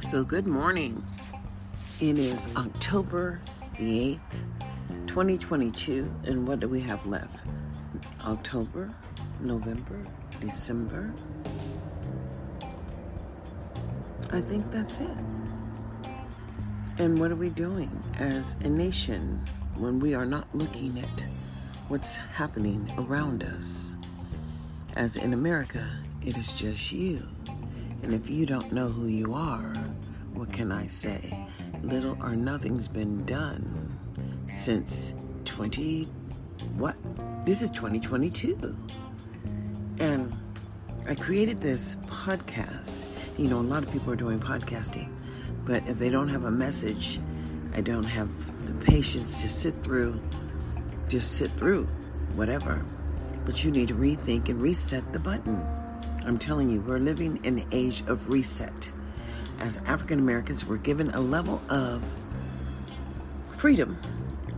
So, good morning. It is October the 8th, 2022. And what do we have left? October, November, December. I think that's it. And what are we doing as a nation when we are not looking at what's happening around us? As in America, it is just you. And if you don't know who you are, what can I say? Little or nothing's been done since 20 what? This is 2022. And I created this podcast. You know, a lot of people are doing podcasting, but if they don't have a message, I don't have the patience to sit through, just sit through whatever. But you need to rethink and reset the button. I'm telling you, we're living in the age of reset as African Americans were given a level of freedom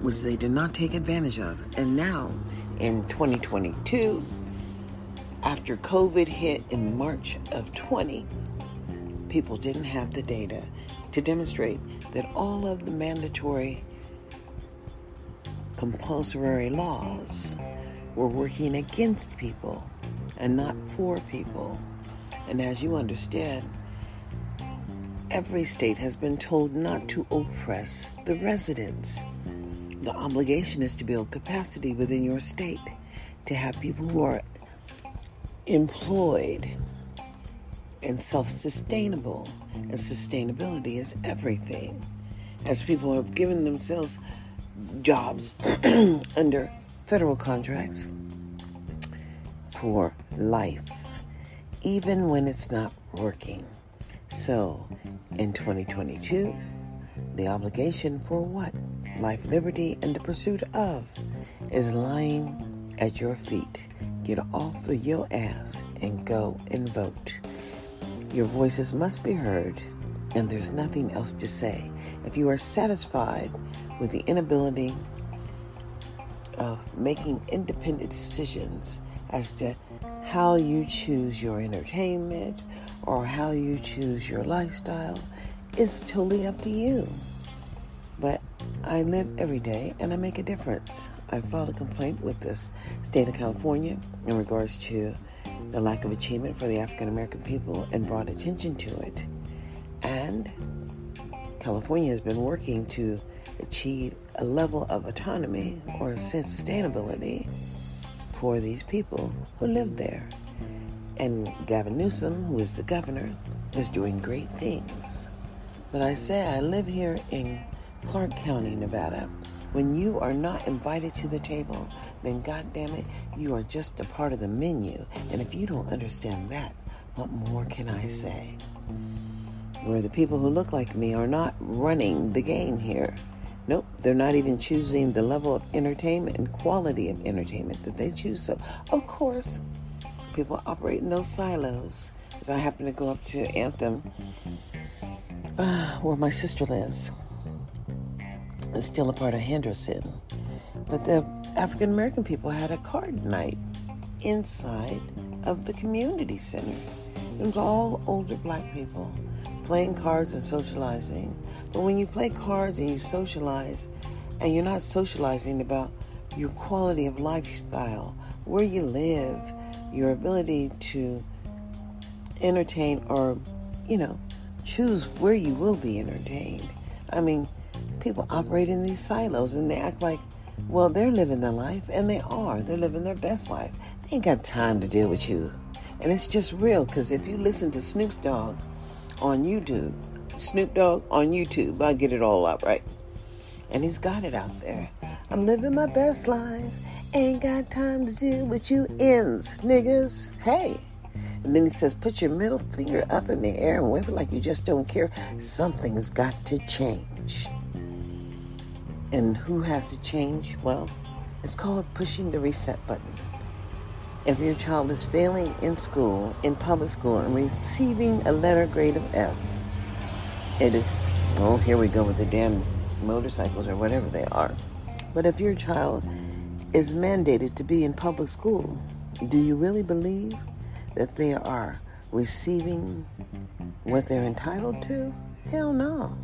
which they did not take advantage of. And now, in 2022, after COVID hit in March of 20, people didn't have the data to demonstrate that all of the mandatory compulsory laws were working against people and not for people. And as you understand, every state has been told not to oppress the residents. The obligation is to build capacity within your state to have people who are employed and self sustainable. And sustainability is everything. As people have given themselves jobs under federal contracts for life, even when it's not working. So, in 2022, the obligation for what? Life, liberty, and the pursuit of is lying at your feet. Get off of your ass and go and vote. Your voices must be heard, and there's nothing else to say. If you are satisfied with the inability of making independent decisions as to how you choose your entertainment or how you choose your lifestyle is totally up to you. But I live every day and I make a difference. I filed a complaint with the state of California in regards to the lack of achievement for the African American people and brought attention to it. And California has been working to achieve a level of autonomy or sustainability for these people who live there. And Gavin Newsom, who is the governor, is doing great things. But I say I live here in Clark County, Nevada. When you are not invited to the table, then God damn it, you are just a part of the menu. And if you don't understand that, what more can I say? Where the people who look like me are not running the game here. Nope, they're not even choosing the level of entertainment and quality of entertainment that they choose. So, of course, people operate in those silos. As I happen to go up to Anthem, uh, where my sister lives, it's still a part of Henderson. But the African American people had a card night inside of the community center. It was all older black people playing cards and socializing. But when you play cards and you socialize, and you're not socializing about your quality of lifestyle, where you live, your ability to entertain or, you know, choose where you will be entertained. I mean, people operate in these silos and they act like, well, they're living their life, and they are. They're living their best life. They ain't got time to deal with you. And it's just real because if you listen to Snoop Dogg on YouTube, Snoop Dogg on YouTube, I get it all out right. And he's got it out there. I'm living my best life. Ain't got time to deal with you ends, niggas. Hey. And then he says, put your middle finger up in the air and wave it like you just don't care. Something's got to change. And who has to change? Well, it's called pushing the reset button. If your child is failing in school, in public school, and receiving a letter grade of F, it is, oh, here we go with the damn motorcycles or whatever they are. But if your child is mandated to be in public school, do you really believe that they are receiving what they're entitled to? Hell no.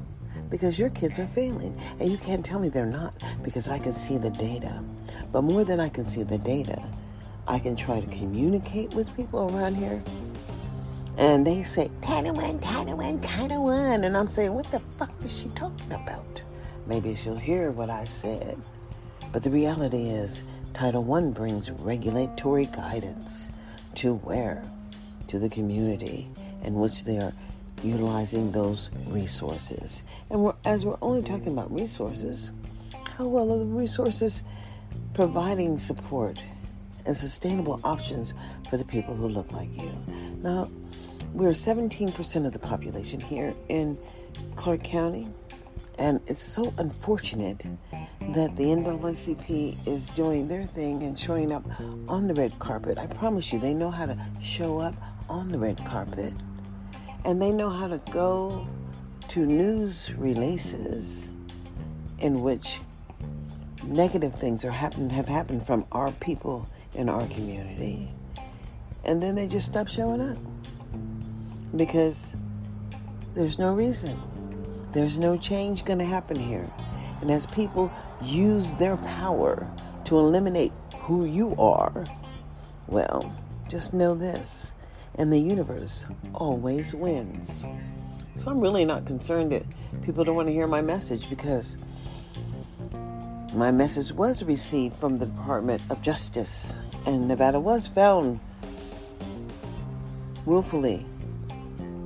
Because your kids are failing. And you can't tell me they're not because I can see the data. But more than I can see the data, I can try to communicate with people around here. And they say, Title One, Title One, Title One. And I'm saying, what the fuck is she talking about? Maybe she'll hear what I said. But the reality is, Title One brings regulatory guidance to where? To the community in which they are utilizing those resources. And we're, as we're only talking about resources, how well are the resources providing support and sustainable options for the people who look like you? Now, we're 17% of the population here in Clark County, and it's so unfortunate that the NAACP is doing their thing and showing up on the red carpet. I promise you, they know how to show up on the red carpet and they know how to go to news releases in which negative things are happen have happened from our people in our community. And then they just stop showing up. Because there's no reason. There's no change going to happen here. And as people use their power to eliminate who you are, well, just know this and the universe always wins. So I'm really not concerned that people don't want to hear my message because my message was received from the Department of Justice, and Nevada was found willfully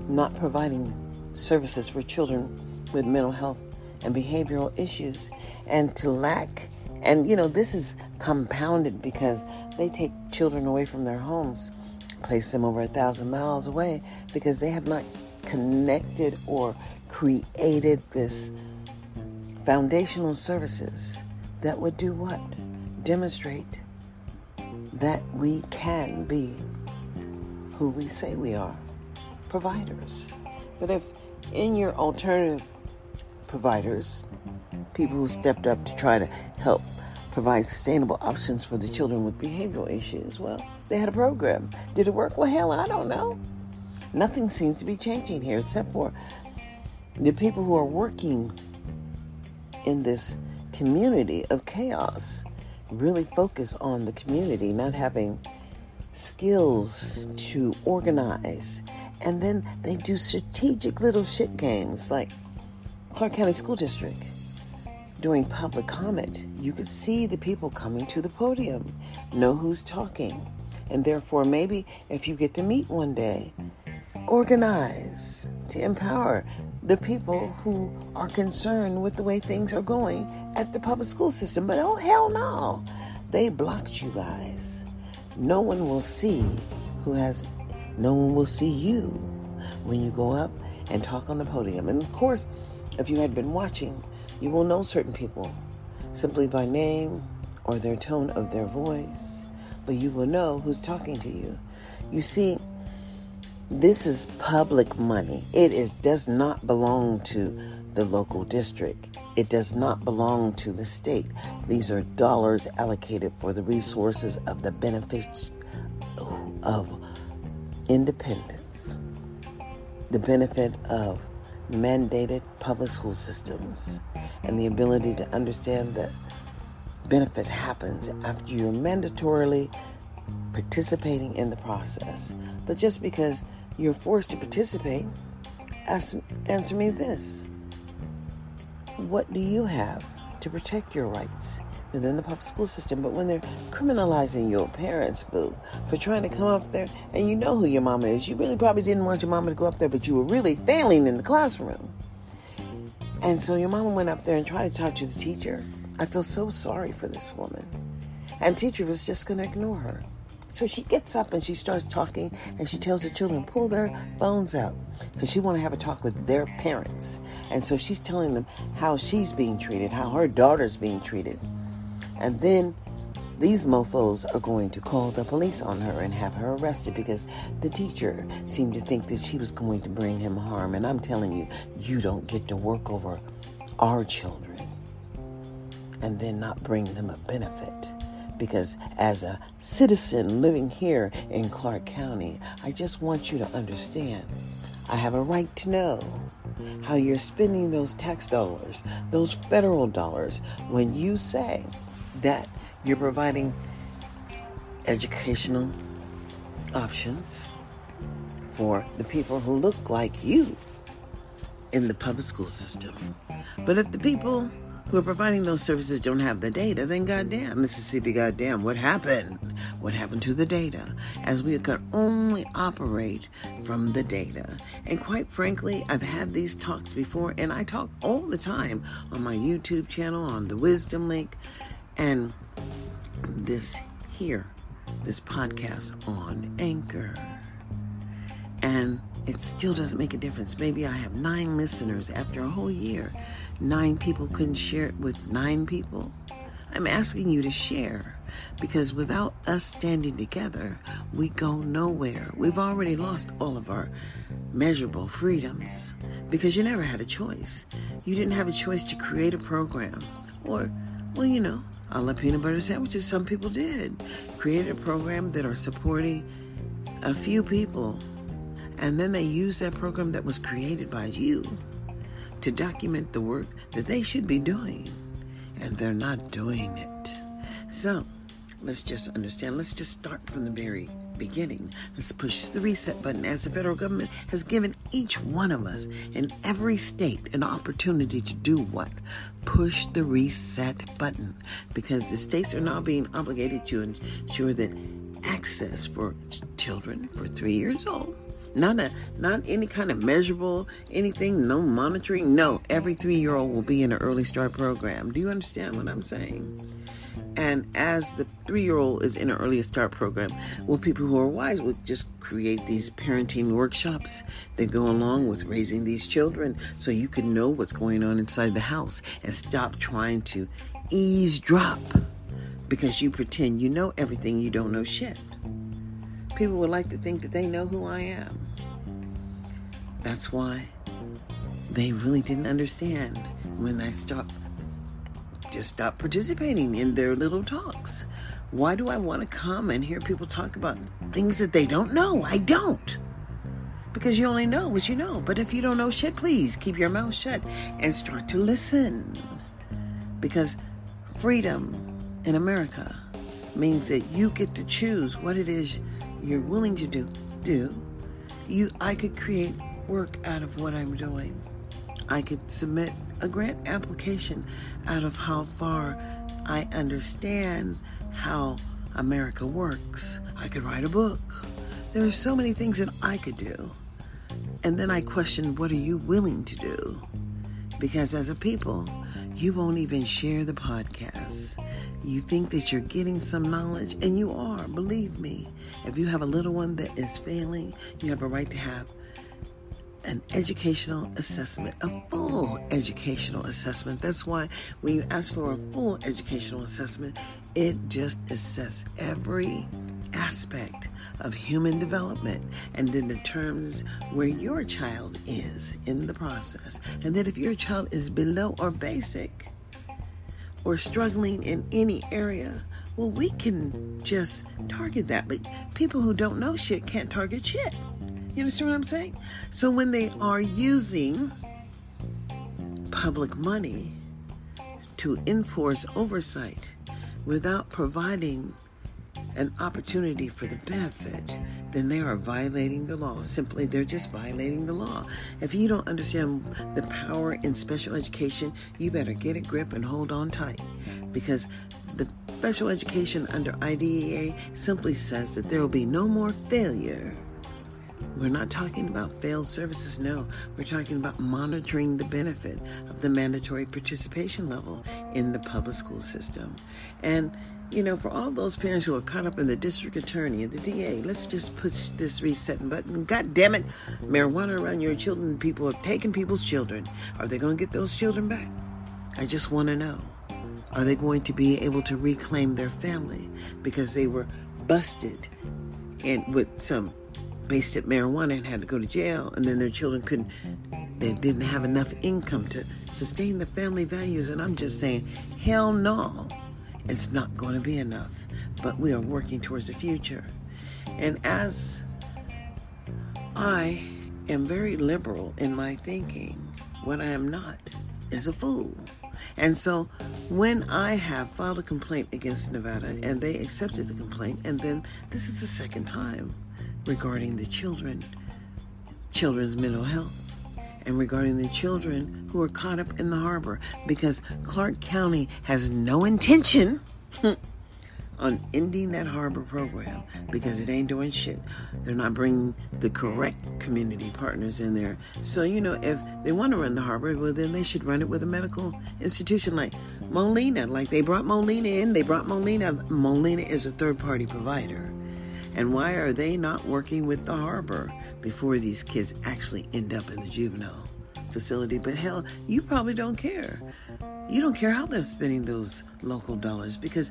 not providing services for children with mental health and behavioral issues, and to lack, and you know, this is compounded because they take children away from their homes place them over a thousand miles away because they have not connected or created this foundational services that would do what? Demonstrate that we can be who we say we are providers. But if in your alternative providers, people who stepped up to try to help provide sustainable options for the children with behavioral issues, well, they had a program. Did it work? Well, hell, I don't know. Nothing seems to be changing here except for the people who are working in this community of chaos really focus on the community, not having skills to organize. And then they do strategic little shit games like Clark County School District. During public comment, you could see the people coming to the podium, know who's talking, and therefore, maybe if you get to meet one day, organize to empower the people who are concerned with the way things are going at the public school system. But oh, hell no. They blocked you guys. No one will see who has, no one will see you when you go up and talk on the podium. And of course, if you had been watching, you will know certain people simply by name or their tone of their voice but you will know who's talking to you. You see, this is public money. It is does not belong to the local district. It does not belong to the state. These are dollars allocated for the resources of the benefits of independence, the benefit of mandated public school systems, and the ability to understand that benefit happens after you're mandatorily participating in the process. But just because you're forced to participate, ask, answer me this What do you have to protect your rights within the public school system? But when they're criminalizing your parents, boo, for trying to come up there, and you know who your mama is, you really probably didn't want your mama to go up there, but you were really failing in the classroom. And so your mama went up there and tried to talk to the teacher I feel so sorry for this woman. And teacher was just going to ignore her. So she gets up and she starts talking and she tells the children pull their phones out because she want to have a talk with their parents. And so she's telling them how she's being treated, how her daughter's being treated. And then these mofos are going to call the police on her and have her arrested because the teacher seemed to think that she was going to bring him harm. And I'm telling you, you don't get to work over our children and then not bring them a benefit Because as a citizen living here in Clark County, I just want you to understand I have a right to know how you're spending those tax dollars, those federal dollars, when you say that you're providing educational options for the people who look like you in the public school system. But if the people who are providing those services don't have the data, then goddamn, Mississippi, goddamn, what happened? What happened to the data? As we could only operate from the data. And quite frankly, I've had these talks before, and I talk all the time on my YouTube channel, on the Wisdom Link, and this here, this podcast on Anchor. And it still doesn't make a difference. Maybe I have nine listeners after a whole year. Nine people couldn't share it with nine people. I'm asking you to share because without us standing together, we go nowhere. We've already lost all of our measurable freedoms because you never had a choice. You didn't have a choice to create a program or, well, you know, a la peanut butter sandwiches, some people did. Create a program that are supporting a few people and then they use that program that was created by you to document the work that they should be doing. And they're not doing it. So let's just understand. Let's just start from the very beginning. Let's push the reset button as the federal government has given each one of us in every state an opportunity to do what? Push the reset button because the states are now being obligated to ensure that access for children for three years old not a not any kind of measurable anything, no monitoring. No, every three year old will be in an early start program. Do you understand what I'm saying? And as the three year old is in an early start program, well, people who are wise would just create these parenting workshops that go along with raising these children so you can know what's going on inside the house and stop trying to eavesdrop because you pretend you know everything, you don't know shit. People would like to think that they know who I am. That's why they really didn't understand when I stopped, just stopped participating in their little talks. Why do I want to come and hear people talk about things that they don't know? I don't. Because you only know what you know. But if you don't know shit, please keep your mouth shut and start to listen. Because freedom in America means that you get to choose what it is you're willing to do, do, you I could create work out of what I'm doing. I could submit a grant application out of how far I understand how America works. I could write a book. There are so many things that I could do. And then I question, what are you willing to do? Because as a people, you won't even share the podcast. You think that you're getting some knowledge, and you are, believe me. If you have a little one that is failing, you have a right to have an educational assessment, a full educational assessment. That's why when you ask for a full educational assessment, it just assesses every aspect of human development and then determines where your child is in the process. And that if your child is below or basic or struggling in any area, well, we can just target that. But people who don't know shit can't target shit. You understand what I'm saying? So when they are using public money to enforce oversight without providing an opportunity for the benefit, then they are violating the law. Simply, they're just violating the law. If you don't understand the power in special education, you better get a grip and hold on tight because the special education under IDEA simply says that there will be no more failure. We're not talking about failed services, no. We're talking about monitoring the benefit of the mandatory participation level in the public school system. And you know, for all those parents who are caught up in the district attorney and the DA, let's just push this reset button. God damn it, marijuana around your children, people have taken people's children. Are they going to get those children back? I just want to know. Are they going to be able to reclaim their family because they were busted and with some based at marijuana and had to go to jail and then their children couldn't they didn't have enough income to sustain the family values and I'm just saying hell no it's not going to be enough. but we are working towards the future. And as I am very liberal in my thinking, what I am not is a fool. And so when I have filed a complaint against Nevada and they accepted the complaint, and then this is the second time regarding the children, children's mental health, and regarding the children who are caught up in the harbor because Clark County has no intention on ending that harbor program because it ain't doing shit. They're not bringing the correct community partners in there. So, you know, if they want to run the harbor, well, then they should run it with a medical institution like Molina. Like they brought Molina in, they brought Molina. Molina is a third party provider. And why are they not working with the harbor before these kids actually end up in the juvenile facility? But hell, you probably don't care. You don't care how they're spending those local dollars because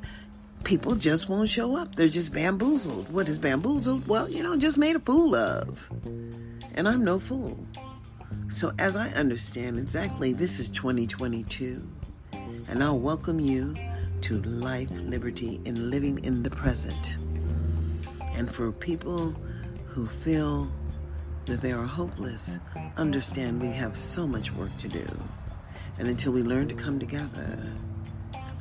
people just won't show up. They're just bamboozled. What is bamboozled? Well, you know, just made a fool of. And I'm no fool. So, as I understand exactly, this is 2022. And I'll welcome you to life, liberty, and living in the present. And for people who feel that they are hopeless, understand we have so much work to do. And until we learn to come together,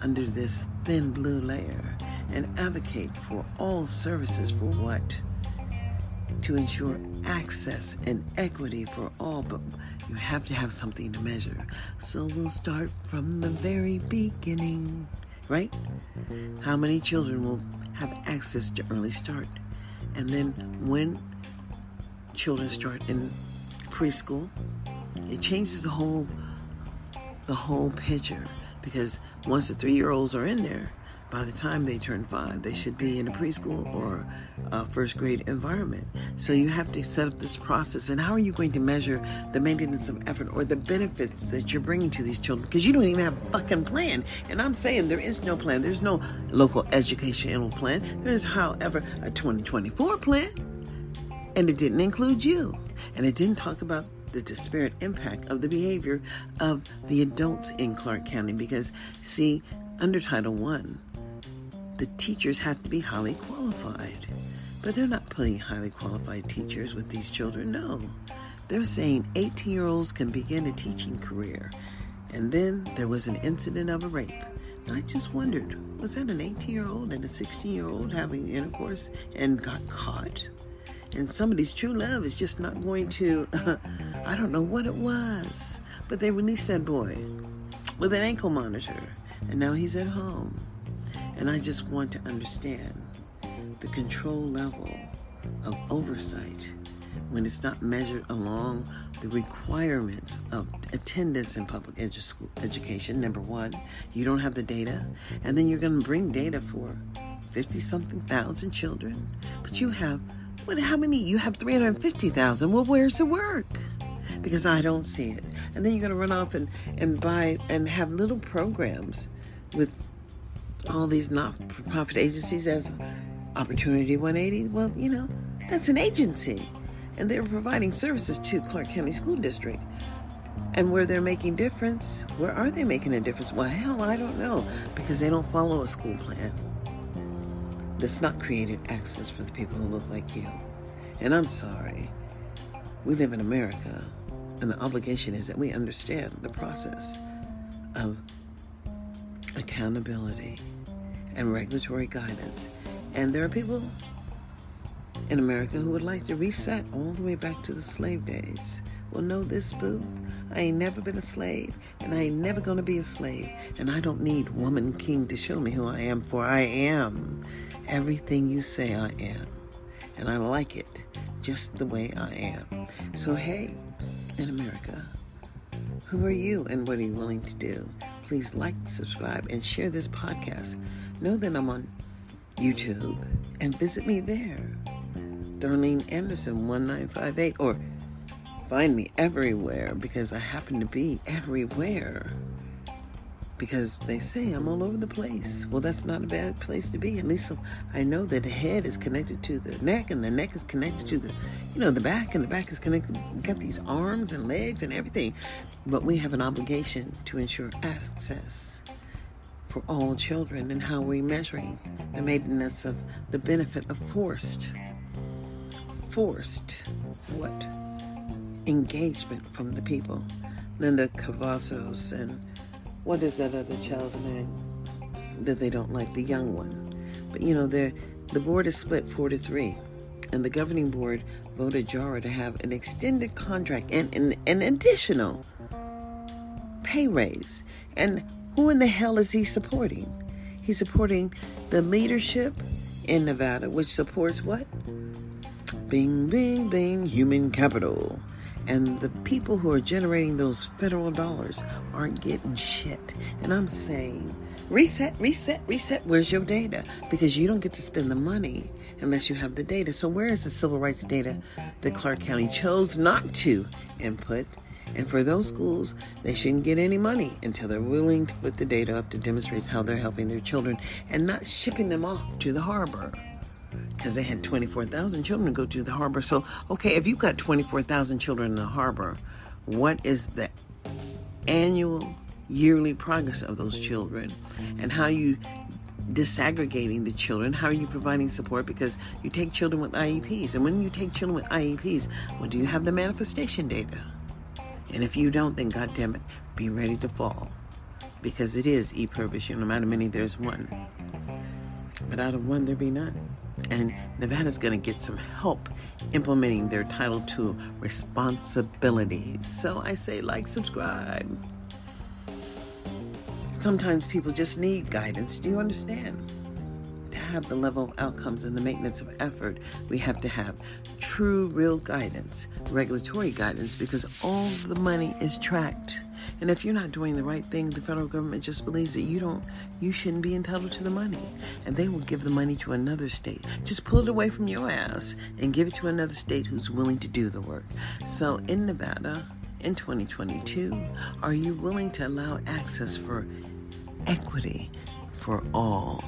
under this thin blue layer and advocate for all services for what? To ensure access and equity for all, but you have to have something to measure. So we'll start from the very beginning, right? How many children will have access to early start? And then when children start in preschool, it changes the whole the whole picture. Because once the three year olds are in there, by the time they turn five, they should be in a preschool or a first grade environment. So you have to set up this process. And how are you going to measure the maintenance of effort or the benefits that you're bringing to these children? Because you don't even have a fucking plan. And I'm saying there is no plan. There's no local educational plan. There is, however, a 2024 plan. And it didn't include you. And it didn't talk about the disparate impact of the behavior of the adults in Clark County. Because, see, under Title I, the teachers have to be highly qualified. But they're not putting highly qualified teachers with these children, no. They're saying 18 year olds can begin a teaching career. And then there was an incident of a rape. I just wondered was that an 18 year old and a 16 year old having intercourse and got caught? And somebody's true love is just not going to, uh, I don't know what it was, but they released that boy with an ankle monitor, and now he's at home. And I just want to understand the control level of oversight when it's not measured along the requirements of attendance in public edu- education. Number one, you don't have the data, and then you're going to bring data for 50 something thousand children, but you have what? How many? You have 350,000. Well, where's the work? Because I don't see it. And then you're going to run off and, and buy and have little programs with all these not-for-profit agencies as Opportunity 180. Well, you know, that's an agency, and they're providing services to Clark County School District. And where they're making difference, where are they making a difference? Well, hell, I don't know, because they don't follow a school plan that's not created access for the people who look like you. And I'm sorry, we live in America, and the obligation is that we understand the process of accountability and regulatory guidance. And there are people in America who would like to reset all the way back to the slave days. Well, know this, boo. I ain't never been a slave, and I ain't never gonna be a slave. And I don't need Woman King to show me who I am, for I am everything you say I am. And I like it just the way I am. So, hey, in America, who are you and what are you willing to do? Please like, subscribe, and share this podcast. Know that I'm on YouTube and visit me there. Darlene Anderson 1958 or find me everywhere because I happen to be everywhere. Because they say I'm all over the place. Well, that's not a bad place to be. At least I know that the head is connected to the neck, and the neck is connected to the, you know, the back, and the back is connected. got these arms and legs and everything. But we have an obligation to ensure access for all children and how we're measuring the maintenance of the benefit of forced, forced what? Engagement from the people. Linda Cavazos and what is that other child's name that they don't like, the young one. But you know, the board is split four to three, and the governing board voted Jara to have an extended contract and an, an additional pay raise. And who in the hell is he supporting? He's supporting the leadership in Nevada, which supports what? Bing, bing, bing, human capital. And the people who are generating those federal dollars aren't getting shit. And I'm saying, reset, reset, reset. Where's your data? Because you don't get to spend the money unless you have the data. So, where is the civil rights data that Clark County chose not to input? And for those schools, they shouldn't get any money until they're willing to put the data up to demonstrate how they're helping their children and not shipping them off to the harbor because they had 24,000 children to go to the harbor. So, okay, if you've got 24,000 children in the harbor, what is the annual, yearly progress of those children? And how are you disaggregating the children? How are you providing support? Because you take children with IEPs, and when you take children with IEPs, well, do you have the manifestation data? And if you don't, then goddamn it, be ready to fall, because it is e pluribus. No matter many, there's one, but out of one there be none. And Nevada's going to get some help implementing their Title II responsibilities. So I say, like, subscribe. Sometimes people just need guidance. Do you understand? Have the level of outcomes and the maintenance of effort, we have to have true, real guidance, regulatory guidance, because all the money is tracked and if you're not doing the right thing, the federal government just believes that you don't, you shouldn't be entitled to the money. And they will give the money to another state. Just pull it away from your ass and give it to another state who's willing to do the work. So in Nevada, in 2022, are you willing to allow access for equity for all,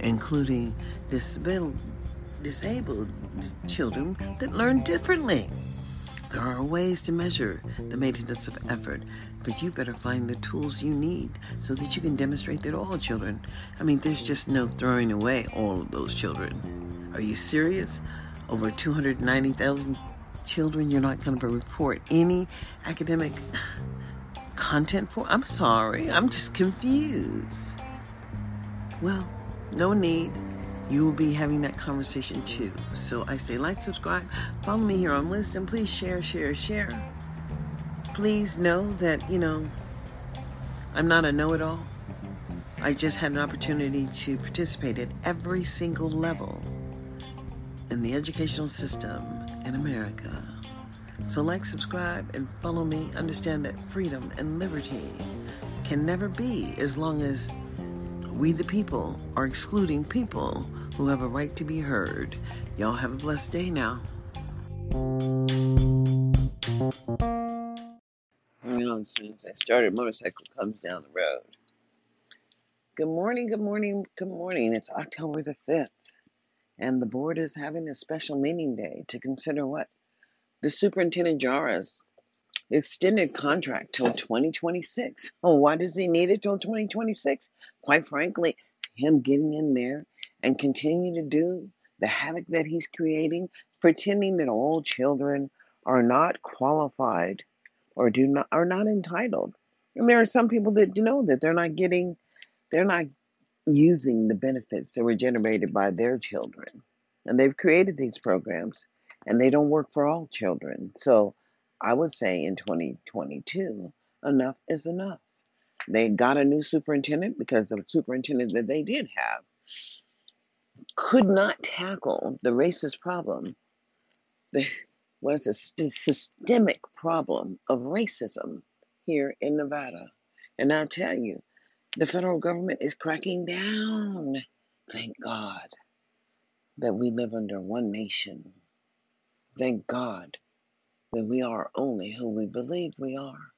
including disabled, disabled children that learn differently? There are ways to measure the maintenance of effort, but you better find the tools you need so that you can demonstrate that all children. I mean, there's just no throwing away all of those children. Are you serious? Over 290,000 children you're not going to report any academic content for? I'm sorry, I'm just confused. Well, no need you will be having that conversation too. So I say, like, subscribe, follow me here on Wisdom. Please share, share, share. Please know that, you know, I'm not a know it all. I just had an opportunity to participate at every single level in the educational system in America. So, like, subscribe, and follow me. Understand that freedom and liberty can never be as long as we, the people, are excluding people who have a right to be heard. Y'all have a blessed day now. You know, as soon as I started, motorcycle comes down the road. Good morning, good morning, good morning. It's October the 5th, and the board is having a special meeting day to consider what? The superintendent Jara's extended contract till 2026. Oh, why does he need it till 2026? Quite frankly, him getting in there and continue to do the havoc that he's creating, pretending that all children are not qualified or do not are not entitled. And there are some people that you know that they're not getting they're not using the benefits that were generated by their children. And they've created these programs and they don't work for all children. So I would say in 2022, enough is enough. They got a new superintendent because the superintendent that they did have could not tackle the racist problem, the, what is a systemic problem of racism here in Nevada. And I tell you, the federal government is cracking down. Thank God that we live under one nation. Thank God that we are only who we believe we are.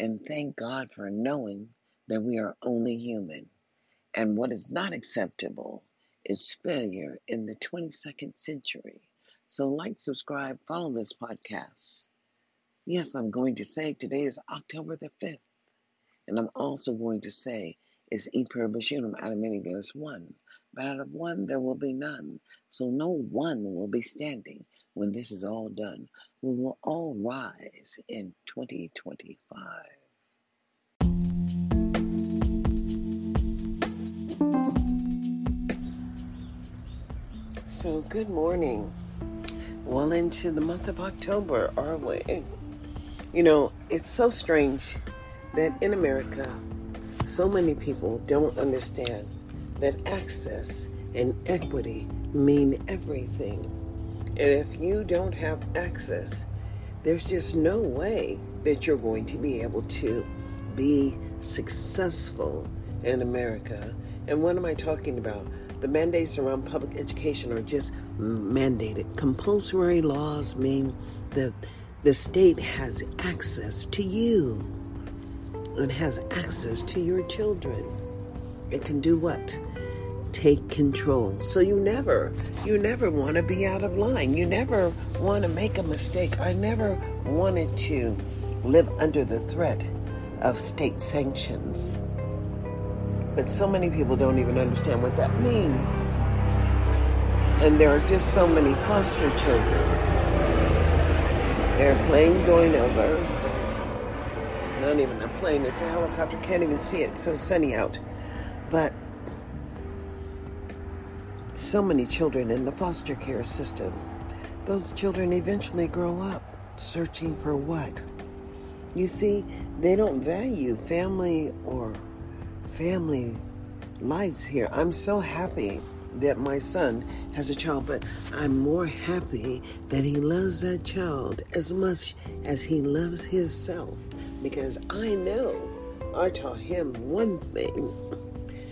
And thank God for knowing that we are only human. And what is not acceptable is failure in the 22nd century. So, like, subscribe, follow this podcast. Yes, I'm going to say today is October the 5th. And I'm also going to say It's e pluribus unum. Out of many, there's one. But out of one, there will be none. So no one will be standing when this is all done. We will all rise in 2025. So, good morning. Well into the month of October, are we? You know, it's so strange that in America, so many people don't understand that access and equity mean everything. And if you don't have access, there's just no way that you're going to be able to be successful in America. And what am I talking about? The mandates around public education are just mandated. Compulsory laws mean that the state has access to you and has access to your children. It can do what? Take control. So you never, you never want to be out of line. You never want to make a mistake. I never wanted to live under the threat of state sanctions. But so many people don't even understand what that means. And there are just so many foster children. Airplane going over. Not even a plane, it's a helicopter. Can't even see it. So sunny out. But so many children in the foster care system. Those children eventually grow up searching for what? You see, they don't value family or family lives here. I'm so happy that my son has a child, but I'm more happy that he loves that child as much as he loves himself because I know I taught him one thing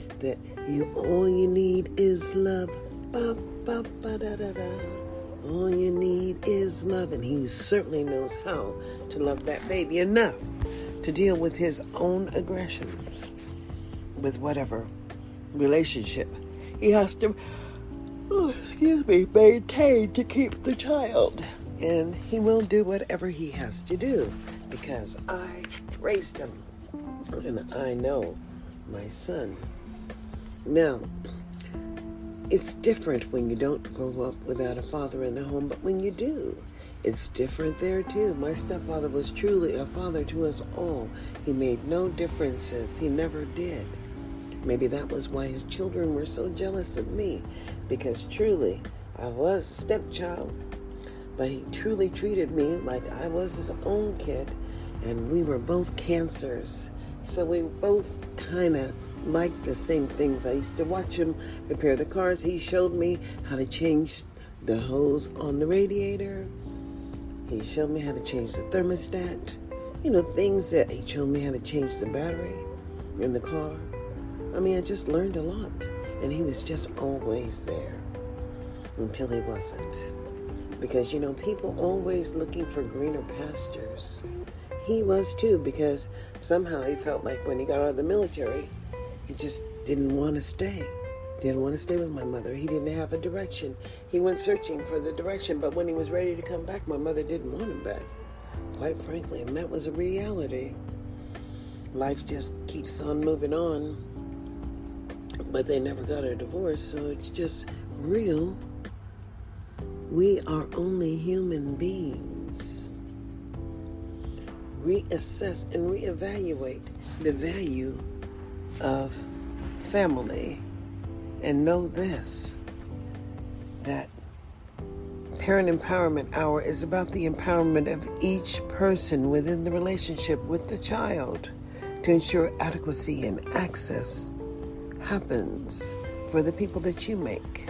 that you all you need is love. Ba, ba, ba, da, da, da. All you need is love, and he certainly knows how to love that baby enough to deal with his own aggressions with whatever relationship he has to, oh, excuse me, maintain to keep the child. And he will do whatever he has to do because I raised him and I know my son. Now, it's different when you don't grow up without a father in the home, but when you do, it's different there too. My stepfather was truly a father to us all. He made no differences, he never did. Maybe that was why his children were so jealous of me, because truly I was a stepchild, but he truly treated me like I was his own kid, and we were both cancers. So we both kind of liked the same things. I used to watch him repair the cars. He showed me how to change the hose on the radiator. He showed me how to change the thermostat. You know, things that he showed me how to change the battery in the car. I mean, I just learned a lot. And he was just always there until he wasn't. Because, you know, people always looking for greener pastures. He was too, because somehow he felt like when he got out of the military, he just didn't want to stay. Didn't want to stay with my mother. He didn't have a direction. He went searching for the direction, but when he was ready to come back, my mother didn't want him back. Quite frankly, and that was a reality. Life just keeps on moving on but they never got a divorce, so it's just real. We are only human beings. Reassess and reevaluate the value of family and know this that Parent Empowerment Hour is about the empowerment of each person within the relationship with the child to ensure adequacy and access happens for the people that you make.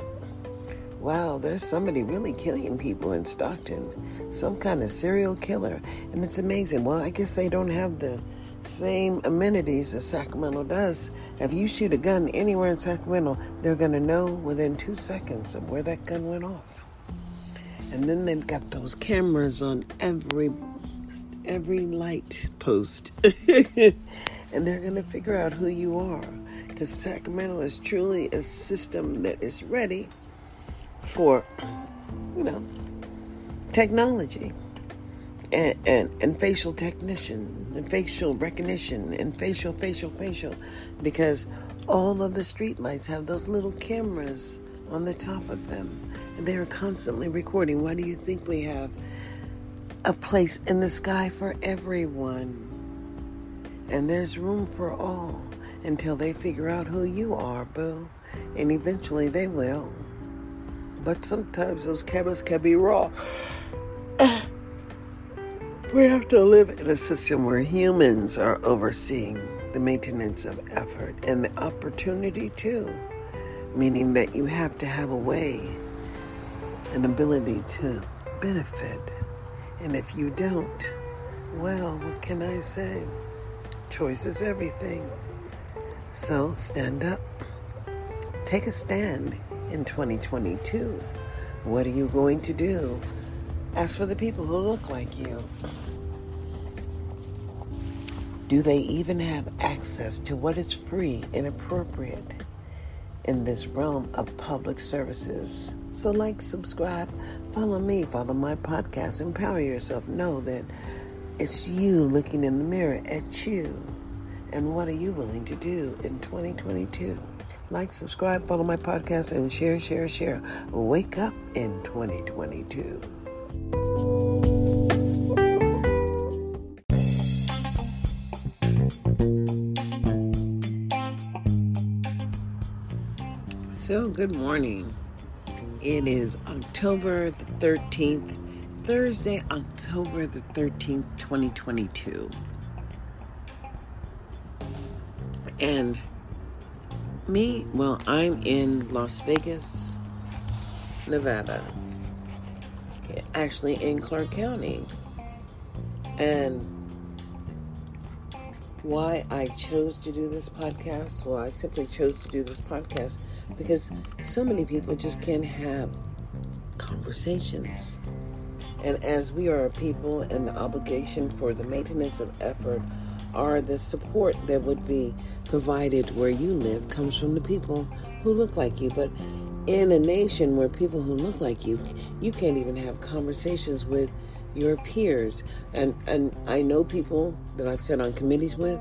Wow, there's somebody really killing people in Stockton. Some kind of serial killer. And it's amazing. Well, I guess they don't have the same amenities as Sacramento does. If you shoot a gun anywhere in Sacramento, they're going to know within two seconds of where that gun went off. And then they've got those cameras on every every light post. and they're going to figure out who you are because Sacramento is truly a system that is ready for, you know, technology. And, and, and facial technician, and facial recognition, and facial, facial, facial, because all of the streetlights have those little cameras on the top of them, and they are constantly recording. Why do you think we have a place in the sky for everyone? And there's room for all until they figure out who you are, boo. And eventually they will. But sometimes those cameras can be raw. We have to live in a system where humans are overseeing the maintenance of effort and the opportunity too, meaning that you have to have a way, an ability to benefit. And if you don't, well, what can I say? Choice is everything. So stand up, take a stand in 2022. What are you going to do? Ask for the people who look like you. Do they even have access to what is free and appropriate in this realm of public services? So, like, subscribe, follow me, follow my podcast, empower yourself. Know that it's you looking in the mirror at you. And what are you willing to do in 2022? Like, subscribe, follow my podcast, and share, share, share. Wake up in 2022. So, good morning. It is October the 13th, Thursday, October the 13th, 2022. And me, well, I'm in Las Vegas, Nevada. Actually, in Clark County. And why I chose to do this podcast? Well, I simply chose to do this podcast because so many people just can't have conversations. And as we are a people, and the obligation for the maintenance of effort or the support that would be provided where you live comes from the people who look like you. But in a nation where people who look like you, you can't even have conversations with your peers. And and I know people that I've sat on committees with,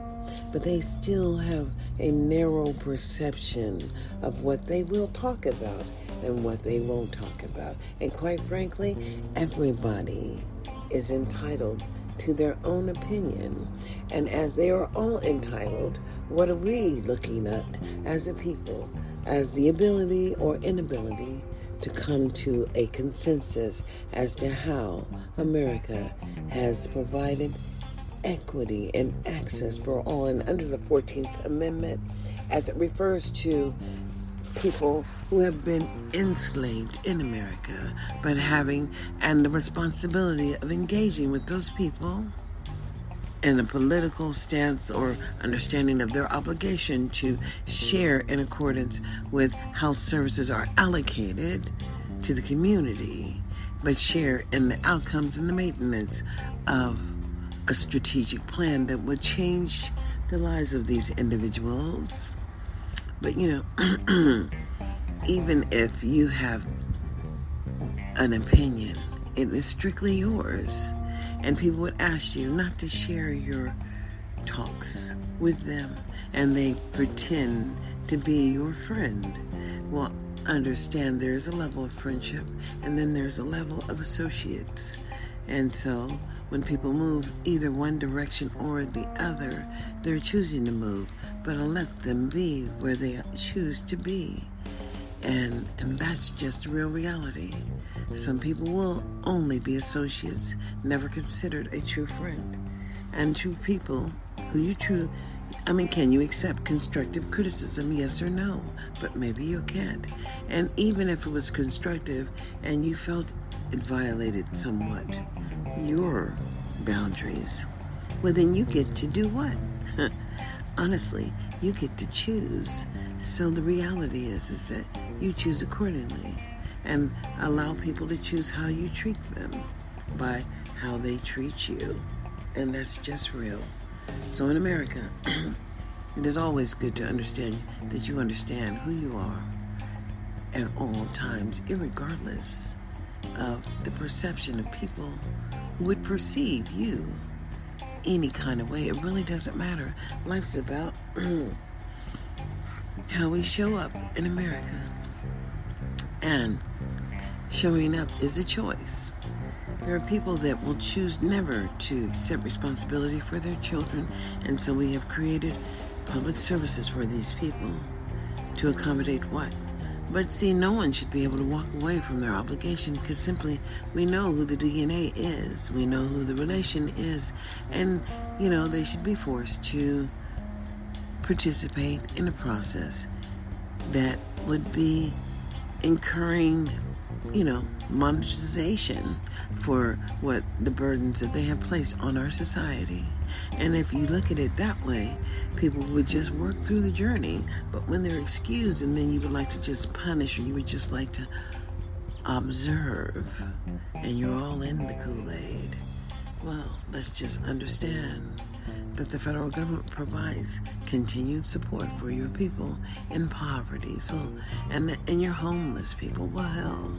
but they still have a narrow perception of what they will talk about and what they won't talk about. And quite frankly, everybody is entitled to their own opinion. And as they are all entitled, what are we looking at as a people? As the ability or inability to come to a consensus as to how America has provided equity and access for all. And under the 14th Amendment, as it refers to people who have been enslaved in America, but having and the responsibility of engaging with those people in a political stance or understanding of their obligation to share in accordance with how services are allocated to the community, but share in the outcomes and the maintenance of a strategic plan that would change the lives of these individuals. But you know, even if you have an opinion, it is strictly yours and people would ask you not to share your talks with them, and they pretend to be your friend. Well, understand there's a level of friendship, and then there's a level of associates. And so, when people move either one direction or the other, they're choosing to move, but I'll let them be where they choose to be. And, and that's just real reality. Some people will only be associates, never considered a true friend. And true people who you true I mean, can you accept constructive criticism? Yes or no? But maybe you can't. And even if it was constructive and you felt it violated somewhat your boundaries, well, then you get to do what? Honestly, you get to choose. So the reality is, is that you choose accordingly and allow people to choose how you treat them by how they treat you. And that's just real. So in America, it is always good to understand that you understand who you are at all times, regardless of the perception of people who would perceive you any kind of way. It really doesn't matter. Life's about how we show up in America. And showing up is a choice. There are people that will choose never to accept responsibility for their children, and so we have created public services for these people to accommodate what? But see, no one should be able to walk away from their obligation because simply we know who the DNA is, we know who the relation is, and you know, they should be forced to participate in a process that would be incurring, you know, monetization for what the burdens that they have placed on our society. And if you look at it that way, people would just work through the journey. But when they're excused and then you would like to just punish or you would just like to observe and you're all in the Kool Aid, well, let's just understand that the federal government provides continued support for your people in poverty. So, and and your homeless people. Well, hell,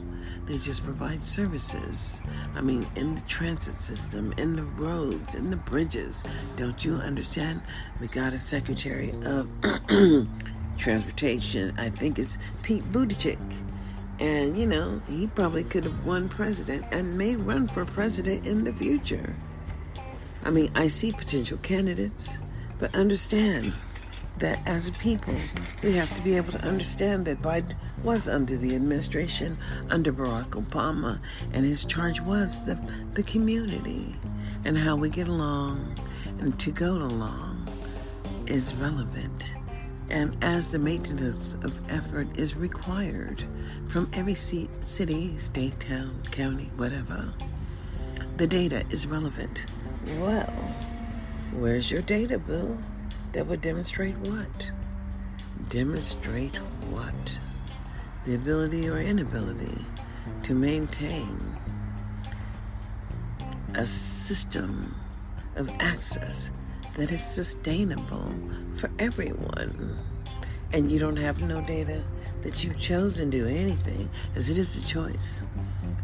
they just provide services. I mean, in the transit system, in the roads, in the bridges. Don't you understand? We got a secretary of transportation. I think it's Pete Buttigieg. And, you know, he probably could have won president and may run for president in the future. I mean, I see potential candidates, but understand that as a people, we have to be able to understand that Biden was under the administration under Barack Obama, and his charge was the, the community and how we get along and to go along is relevant. And as the maintenance of effort is required from every city, state, town, county, whatever, the data is relevant. Well, where's your data, Boo? That would demonstrate what? Demonstrate what? The ability or inability to maintain a system of access that is sustainable for everyone. And you don't have no data that you've chosen to do anything, as it is a choice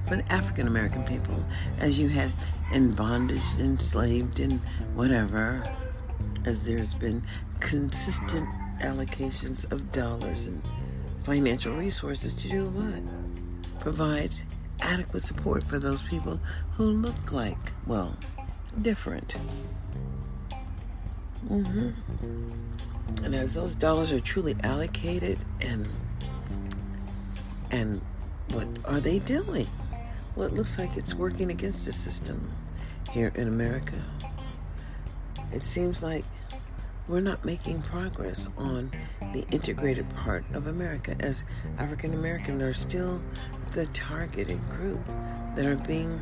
for the African American people, as you had in bondage, enslaved, and whatever, as there's been consistent allocations of dollars and financial resources to do what? Provide adequate support for those people who look like, well, different. Mm-hmm. And as those dollars are truly allocated and and what are they doing? Well, it looks like it's working against the system here in America. It seems like we're not making progress on the integrated part of America, as African Americans are still the targeted group that are being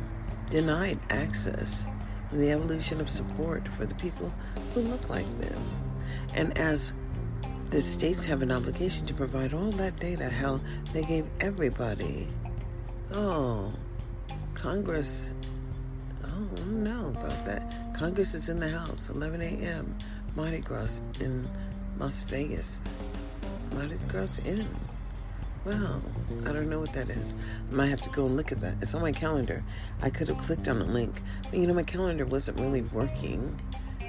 denied access and the evolution of support for the people who look like them. And as the states have an obligation to provide all that data, how they gave everybody, oh, Congress, I don't know about that. Congress is in the House, 11 a.m. Mardi Gras in Las Vegas. Mardi Gras in. Well, I don't know what that is. I might have to go and look at that. It's on my calendar. I could have clicked on the link, but you know, my calendar wasn't really working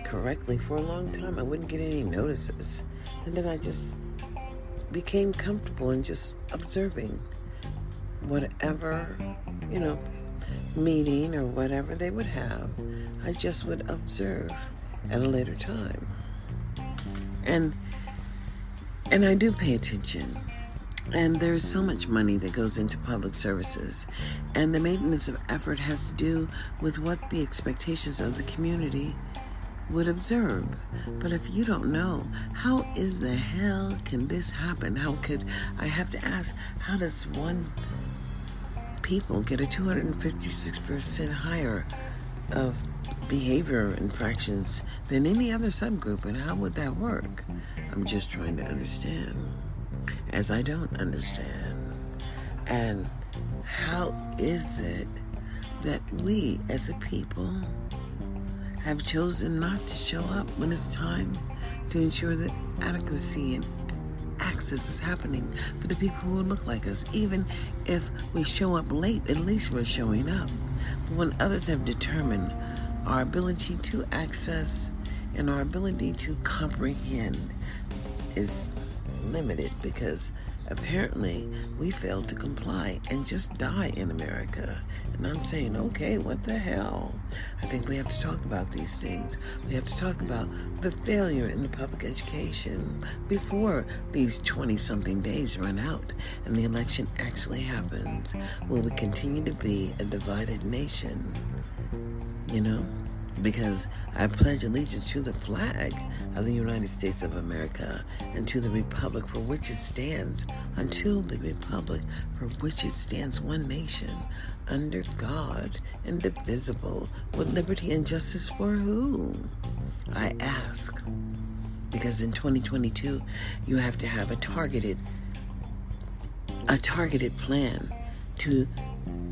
correctly for a long time. I wouldn't get any notices. And then I just became comfortable in just observing whatever, you know, meeting or whatever they would have, I just would observe at a later time. And and I do pay attention. And there's so much money that goes into public services. And the maintenance of effort has to do with what the expectations of the community would observe. But if you don't know, how is the hell can this happen? How could I have to ask, how does one people get a 256% higher of behavior infractions than any other subgroup, and how would that work? I'm just trying to understand, as I don't understand. And how is it that we as a people have chosen not to show up when it's time to ensure the adequacy and access is happening for the people who look like us. Even if we show up late, at least we're showing up. But when others have determined our ability to access and our ability to comprehend is limited because apparently we failed to comply and just die in America. And I'm saying, okay, what the hell? I think we have to talk about these things. We have to talk about the failure in the public education before these 20 something days run out and the election actually happens. Will we continue to be a divided nation? You know? Because I pledge allegiance to the flag of the United States of America and to the republic for which it stands, until the republic for which it stands one nation, under God, indivisible, with liberty and justice for who? I ask. Because in 2022, you have to have a targeted, a targeted plan to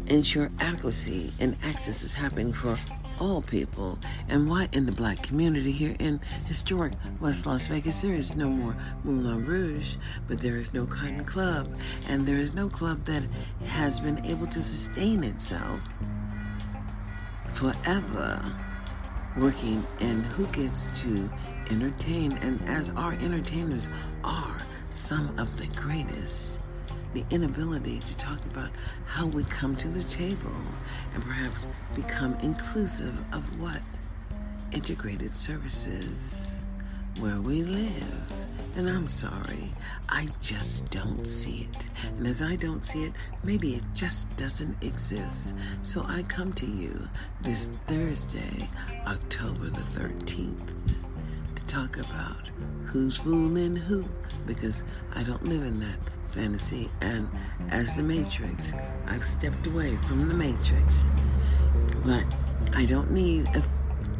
ensure adequacy and access is happening for all people. And why in the black community here in historic West Las Vegas there is no more Moulin Rouge, but there is no Cotton Club, and there is no club that has been able to sustain itself forever working and who gets to entertain and as our entertainers are some of the greatest the inability to talk about how we come to the table and perhaps become inclusive of what? Integrated services where we live. And I'm sorry, I just don't see it. And as I don't see it, maybe it just doesn't exist. So I come to you this Thursday, October the 13th, to talk about who's fooling who, because I don't live in that fantasy, and as the Matrix, I've stepped away from the Matrix. But I don't need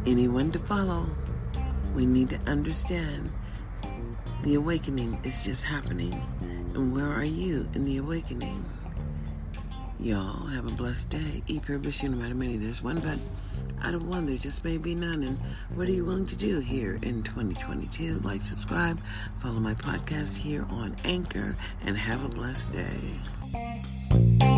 anyone to follow. We need to understand the awakening is just happening. And where are you in the awakening? Y'all have a blessed day. Eat pure no matter many. There's one, but out of one, there just may be none. And what are you willing to do here in 2022? Like, subscribe, follow my podcast here on Anchor, and have a blessed day.